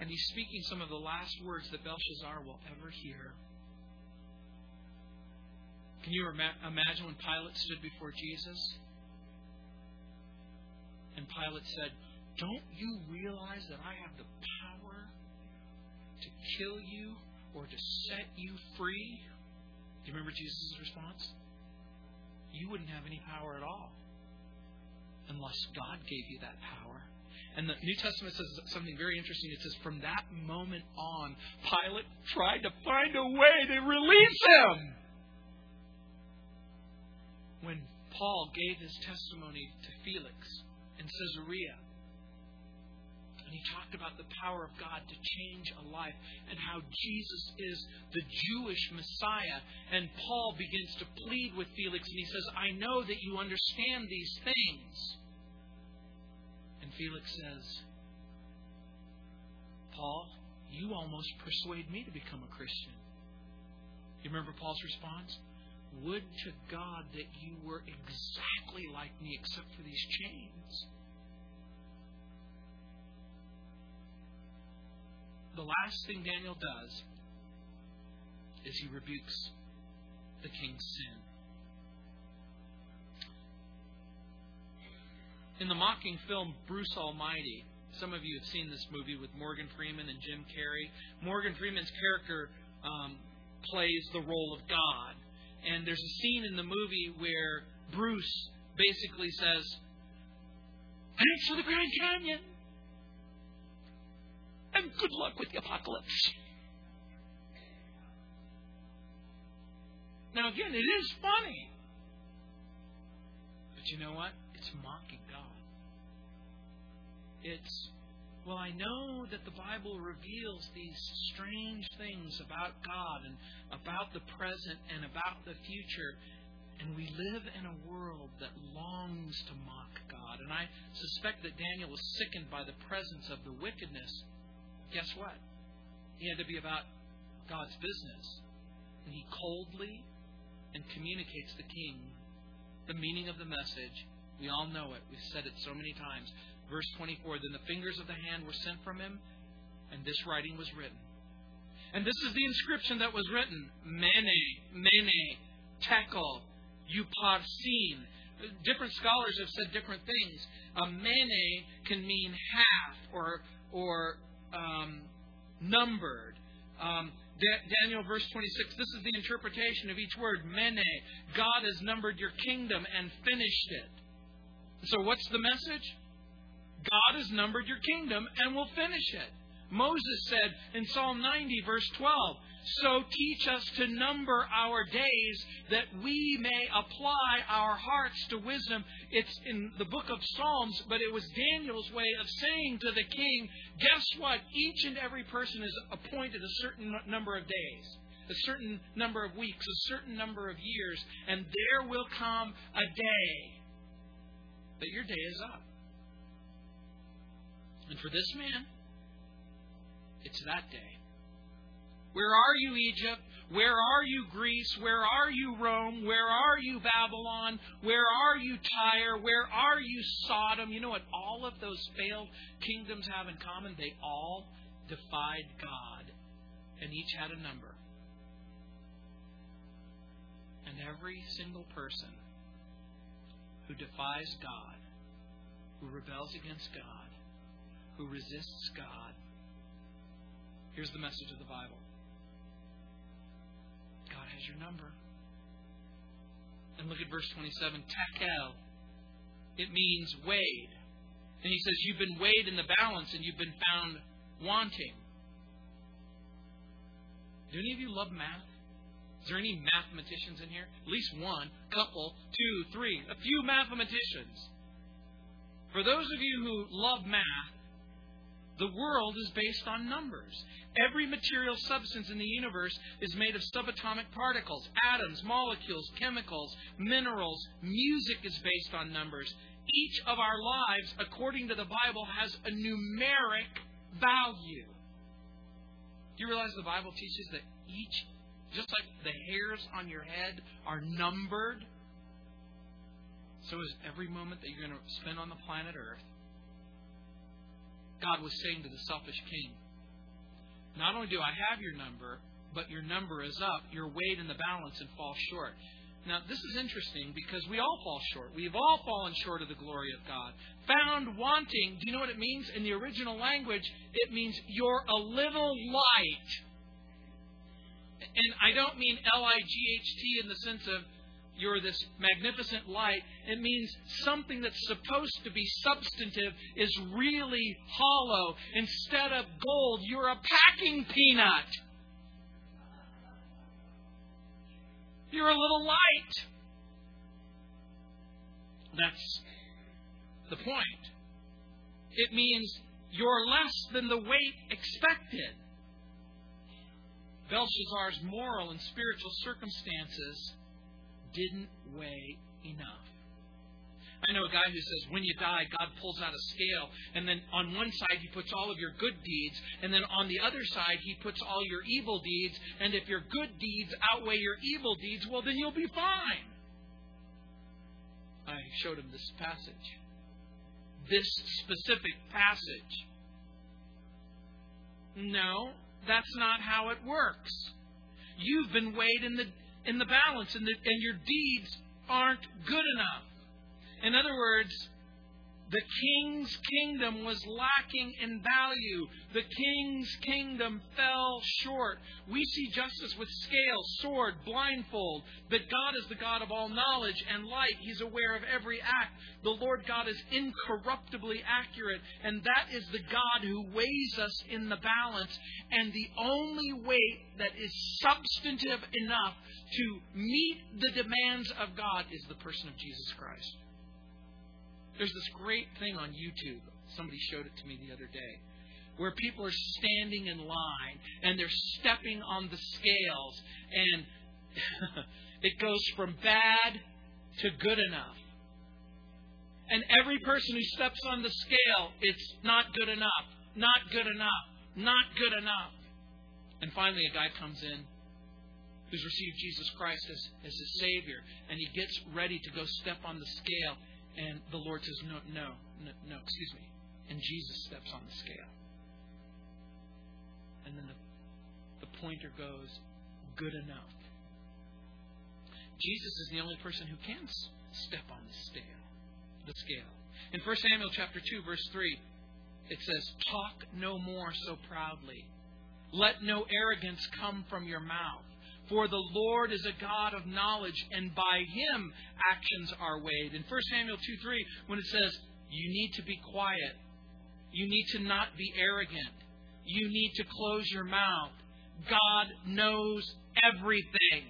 and he's speaking some of the last words that Belshazzar will ever hear. Can you imagine when Pilate stood before Jesus? And Pilate said, Don't you realize that I have the power to kill you or to set you free? Do you remember Jesus' response? You wouldn't have any power at all unless God gave you that power. And the New Testament says something very interesting. It says, From that moment on, Pilate tried to find a way to release him when Paul gave his testimony to Felix in Caesarea. And he talked about the power of God to change a life and how Jesus is the Jewish Messiah. And Paul begins to plead with Felix and he says, I know that you understand these things. And Felix says, Paul, you almost persuade me to become a Christian. You remember Paul's response? Would to God that you were exactly like me except for these chains. The last thing Daniel does is he rebukes the king's sin. In the mocking film Bruce Almighty, Some of you have seen this movie with Morgan Freeman and Jim Carrey. Morgan Freeman's character um, plays the role of God. And there's a scene in the movie where Bruce basically says, Thanks for the Grand Canyon. And good luck with the apocalypse. Now, again, it is funny. But you know what? It's mocking God. It's, well, I know that the Bible reveals these strange things about God and about the present and about the future. And we live in a world that longs to mock God. And I suspect that Daniel was sickened by the presence of the wickedness. Guess what? He had to be about God's business. And he coldly and communicates the king the meaning of the message. We all know it. We've said it so many times. Verse 24 Then the fingers of the hand were sent from him, and this writing was written. And this is the inscription that was written Mene, Mene, Tekel, Upharsin. Different scholars have said different things. A mene can mean half or or um, numbered. Um, Daniel verse 26, this is the interpretation of each word. Mene, God has numbered your kingdom and finished it. So what's the message? God has numbered your kingdom and will finish it. Moses said in Psalm 90, verse 12, so teach us to number our days that we may apply our hearts to wisdom. It's in the book of Psalms, but it was Daniel's way of saying to the king, guess what? Each and every person is appointed a certain number of days, a certain number of weeks, a certain number of years, and there will come a day that your day is up. And for this man, it's that day. Where are you, Egypt? Where are you, Greece? Where are you, Rome? Where are you, Babylon? Where are you, Tyre? Where are you, Sodom? You know what all of those failed kingdoms have in common? They all defied God, and each had a number. And every single person who defies God, who rebels against God, who resists God, here's the message of the Bible God has your number. And look at verse 27 Tekel. It means weighed. And he says, You've been weighed in the balance and you've been found wanting. Do any of you love math? Is there any mathematicians in here? At least one, couple, two, three, a few mathematicians. For those of you who love math, the world is based on numbers. Every material substance in the universe is made of subatomic particles, atoms, molecules, chemicals, minerals. Music is based on numbers. Each of our lives, according to the Bible, has a numeric value. Do you realize the Bible teaches that each, just like the hairs on your head, are numbered? So is every moment that you're going to spend on the planet Earth God was saying to the selfish king, Not only do I have your number, but your number is up. You're weighed in the balance and fall short. Now, this is interesting because we all fall short. We've all fallen short of the glory of God. Found wanting, do you know what it means? In the original language, it means you're a little light. And I don't mean L I G H T in the sense of you're this magnificent light, it means something that's supposed to be substantive is really hollow. Instead of gold, you're a packing peanut. You're a little light. That's the point. It means you're less than the weight expected. Belshazzar's moral and spiritual circumstances didn't weigh enough. I know a guy who says when you die, God pulls out a scale, and then on one side he puts all of your good deeds, and then on the other side he puts all your evil deeds, and if your good deeds outweigh your evil deeds, well, then you'll be fine. I showed him this passage. This specific passage. No, that's not how it works. You've been weighed in the in the balance, and, the, and your deeds aren't good enough. In other words, The king's kingdom was lacking in value. The king's kingdom fell short. We see justice with scale, sword, blindfold. But God is the God of all knowledge and light. He's aware of every act. The Lord God is incorruptibly accurate. And that is the God who weighs us in the balance. And the only weight that is substantive enough to meet the demands of God is the person of Jesus Christ. There's this great thing on YouTube. Somebody showed it to me the other day. Where people are standing in line and they're stepping on the scales, and it goes from bad to good enough. And every person who steps on the scale, it's not good enough, not good enough, not good enough. And finally, a guy comes in who's received Jesus Christ as, as his Savior, and he gets ready to go step on the scale, and the Lord says, No, no, no, no excuse me. And Jesus steps on the scale. And then the, the pointer goes, Good enough. Jesus is the only person who can step on the scale. The scale. In 1 Samuel chapter 2, verse 3, it says, Talk no more so proudly. Let no arrogance come from your mouth. For the Lord is a God of knowledge, and by him actions are weighed. In 1 Samuel 2 3, when it says, You need to be quiet, you need to not be arrogant, you need to close your mouth. God knows everything,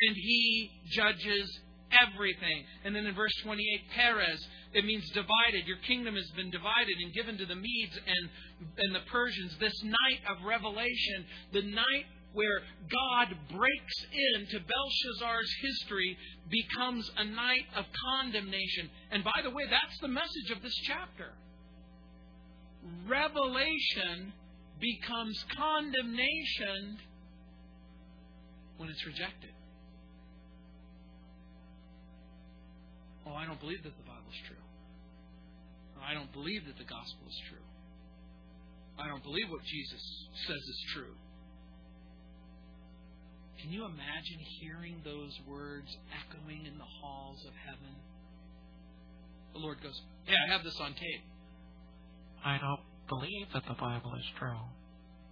and he judges everything. And then in verse 28, Peres, it means divided. Your kingdom has been divided and given to the Medes and, and the Persians. This night of revelation, the night where God breaks into Belshazzar's history becomes a night of condemnation. And by the way, that's the message of this chapter. Revelation becomes condemnation when it's rejected. Oh, I don't believe that the Bible is true. I don't believe that the gospel is true. I don't believe what Jesus says is true. Can you imagine hearing those words echoing in the halls of heaven? The Lord goes, Yeah, I have this on tape. I don't believe that the Bible is true.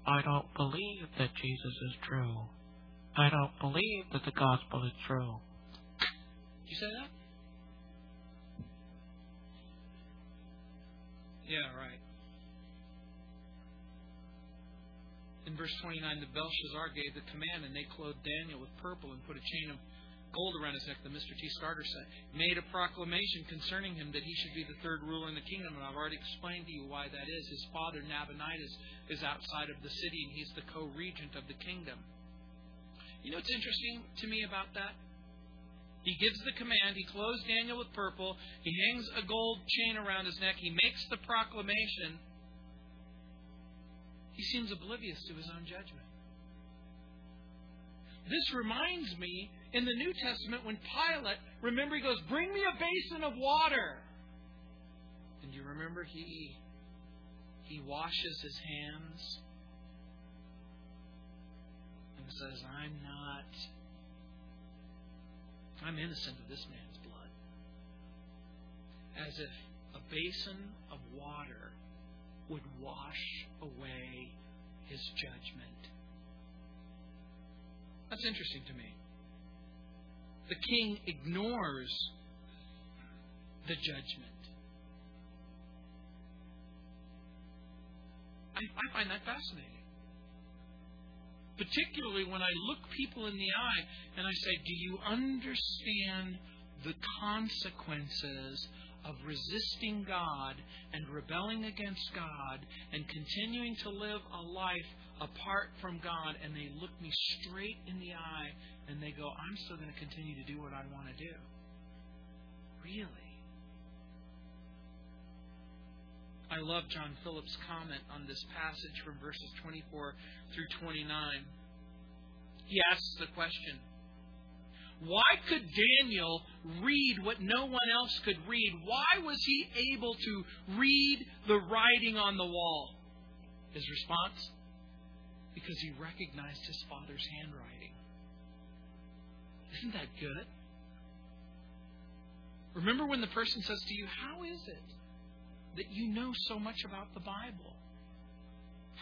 I don't believe that Jesus is true. I don't believe that the gospel is true. Did you say that? Yeah, right. In verse 29, the Belshazzar gave the command, and they clothed Daniel with purple and put a chain of gold around his neck, the Mr. T. Starter said, made a proclamation concerning him that he should be the third ruler in the kingdom. And I've already explained to you why that is. His father, Nabonidus, is outside of the city, and he's the co regent of the kingdom. You know what's interesting to me about that? He gives the command. He clothes Daniel with purple. He hangs a gold chain around his neck. He makes the proclamation. He seems oblivious to his own judgment. This reminds me in the New Testament when Pilate, remember, he goes, Bring me a basin of water. And you remember he he washes his hands and says, I'm not I'm innocent of this man's blood. As if a basin of water would wash away his judgment. That's interesting to me. The king ignores the judgment. I, I find that fascinating. Particularly when I look people in the eye and I say, Do you understand the consequences of resisting God and rebelling against God and continuing to live a life apart from God, and they look me straight in the eye and they go, I'm still going to continue to do what I want to do. Really? I love John Phillips' comment on this passage from verses 24 through 29. He asks the question why could Daniel read what no one else could read? Why was he able to read the writing on the wall? His response? Because he recognized his father's handwriting. Isn't that good? Remember when the person says to you, How is it that you know so much about the Bible?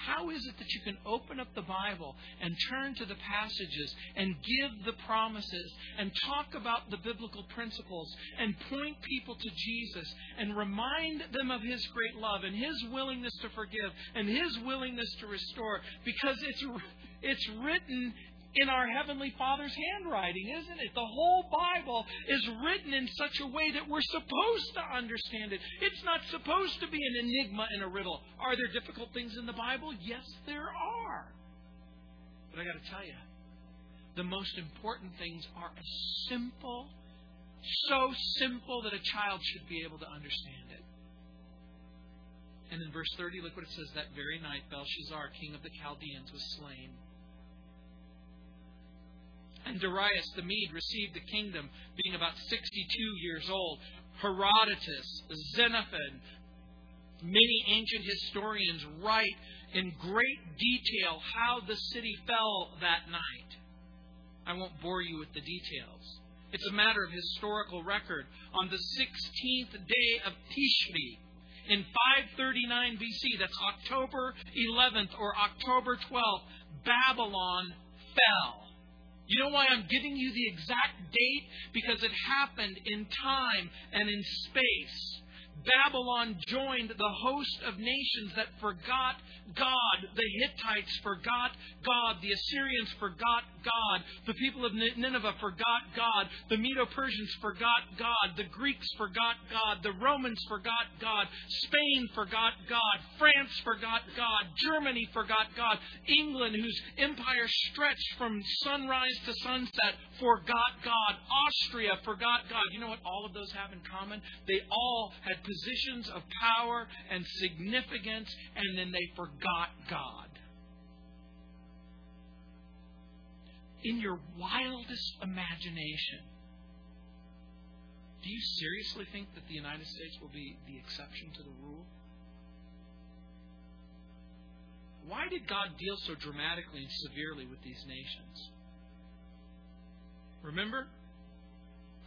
How is it that you can open up the Bible and turn to the passages and give the promises and talk about the biblical principles and point people to Jesus and remind them of His great love and His willingness to forgive and His willingness to restore? Because it's, it's written in our Heavenly Father's handwriting, isn't it? The whole Bible is written in such a way that we're supposed to understand it. It's not supposed to be an enigma and a riddle. Are there difficult things in the Bible? Yes, there are. But I got to tell you, the most important things are simple, so simple that a child should be able to understand it. And in verse 30, look what it says that very night Belshazzar, king of the Chaldeans, was slain and Darius the Mede received the kingdom, being about 62 years old. Herodotus, Xenophon, many ancient historians write in great detail how the city fell that night. I won't bore you with the details. It's a matter of historical record. On the 16th day of Tishri, in 539 BC, that's October 11th or October 12th, Babylon fell. You know why I'm giving you the exact date? Because it happened in time and in space. Babylon joined the host of nations that forgot God. The Hittites forgot God. The Assyrians forgot God. The people of Nineveh forgot God. The Medo Persians forgot God. The Greeks forgot God. The Romans forgot God. Spain forgot God. France forgot God. Germany forgot God. England, whose empire stretched from sunrise to sunset, forgot God. Austria forgot God. You know what all of those have in common? They all had positions of power and significance, and then they forgot God. In your wildest imagination, do you seriously think that the United States will be the exception to the rule? Why did God deal so dramatically and severely with these nations? Remember?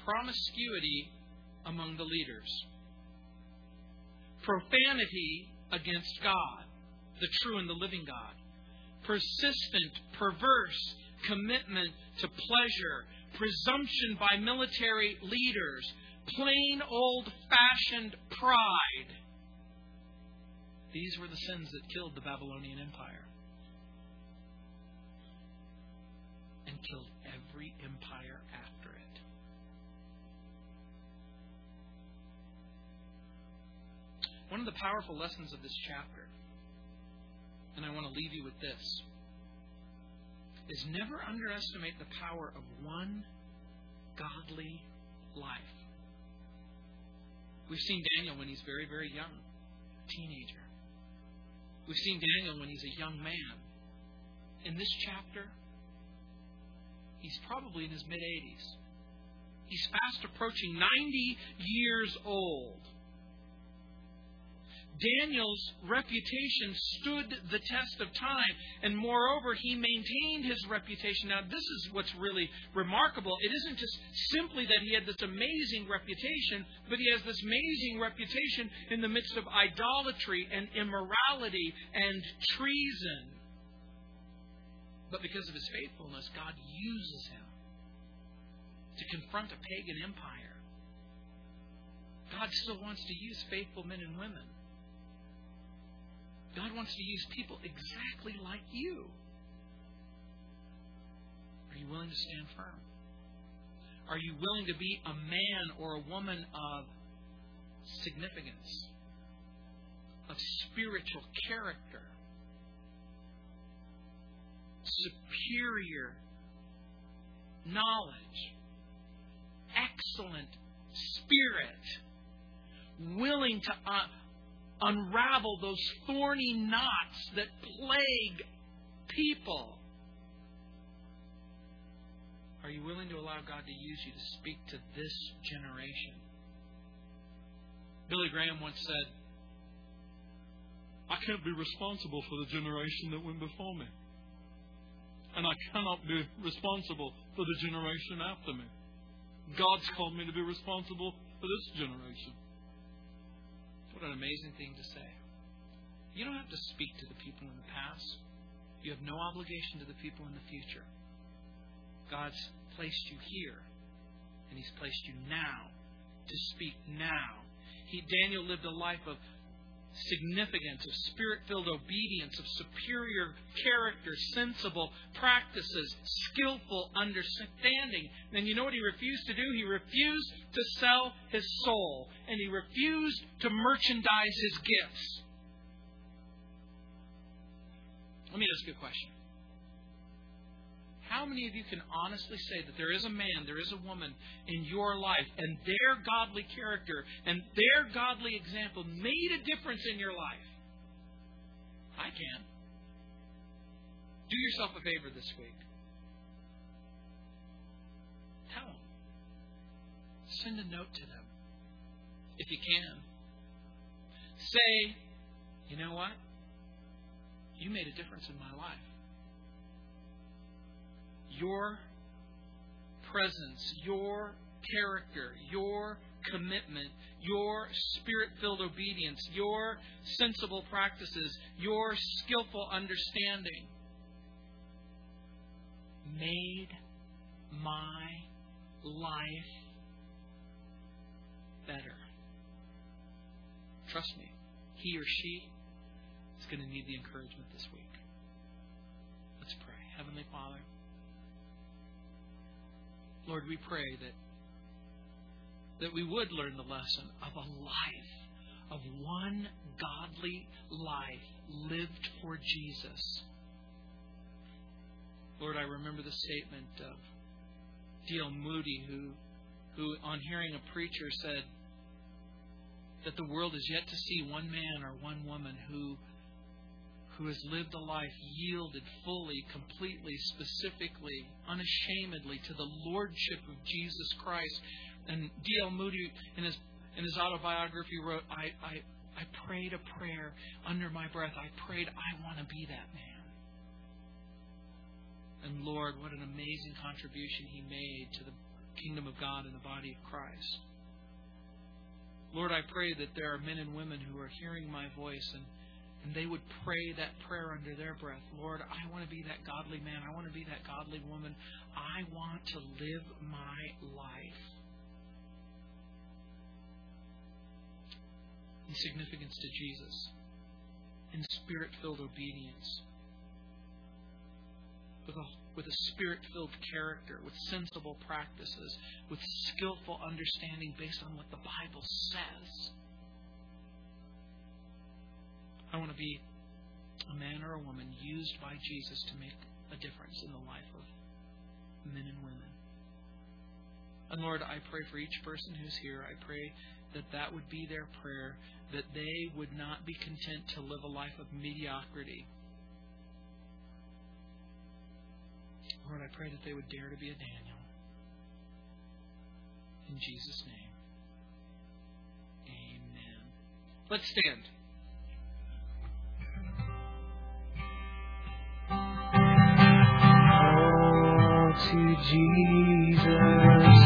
Promiscuity among the leaders profanity against God, the true and the living God, persistent, perverse commitment to pleasure, presumption by military leaders, plain old fashioned pride. These were the sins that killed the Babylonian Empire and killed One of the powerful lessons of this chapter, and I want to leave you with this, is never underestimate the power of one godly life. We've seen Daniel when he's very, very young, teenager. We've seen Daniel when he's a young man. In this chapter, he's probably in his mid 80s. He's fast approaching 90 years old. Daniel's reputation stood the test of time, and moreover, he maintained his reputation. Now, this is what's really remarkable. It isn't just simply that he had this amazing reputation, but he has this amazing reputation in the midst of idolatry and immorality and treason. But because of his faithfulness, God uses him to confront a pagan empire. God still wants to use faithful men and women. God wants to use people exactly like you. Are you willing to stand firm? Are you willing to be a man or a woman of significance, of spiritual character, superior knowledge, excellent spirit, willing to uh, unravel those thorny knots that plague people. Are you willing to allow God to use you to speak to this generation? Billy Graham once said, I can't be responsible for the generation that went before me. And I cannot be responsible for the generation after me. God's called me to be responsible for this generation. What an amazing thing to say. You don't have to speak to the people in the past. You have no obligation to the people in the future. God's placed you here, and He's placed you now to speak now. He Daniel lived a life of significance, of spirit filled obedience, of superior character, sensible practices, skillful understanding. And you know what he refused to do? He refused to sell his soul, and he refused to merchandise his gifts. Let me ask you a question. How many of you can honestly say that there is a man, there is a woman in your life, and their godly character and their godly example made a difference in your life? I can. Do yourself a favor this week. Tell them. Send a note to them. If you can. Say, you know what? You made a difference in my life your presence, your character, your commitment, your spirit filled obedience, your sensible practices, your skillful understanding made my life better. Trust me, he or she is going to need the encouragement this week. Let's pray. Heavenly Father, Lord, we pray that that we would learn the lesson of a life, of one godly life lived for Jesus. Lord, I remember the statement of D.L. Moody, who, who, on hearing a preacher, said that the world is yet to see one man or one woman who who has lived a life yielded fully, completely, specifically, unashamedly to the lordship of Jesus Christ. And D.L. Moody, in his in his autobiography, wrote, I, I, I prayed a prayer under my breath. I prayed, I want to be that man. And Lord, what an amazing contribution he made to the kingdom of God and the body of Christ. Lord, I pray that there are men and women who are hearing my voice and and they would pray that prayer under their breath Lord, I want to be that godly man. I want to be that godly woman. I want to live my life in significance to Jesus, in spirit filled obedience, with a, with a spirit filled character, with sensible practices, with skillful understanding based on what the Bible says. I want to be a man or a woman used by Jesus to make a difference in the life of men and women. And Lord, I pray for each person who's here. I pray that that would be their prayer, that they would not be content to live a life of mediocrity. Lord, I pray that they would dare to be a Daniel. In Jesus' name. Amen. Let's stand. To Jesus.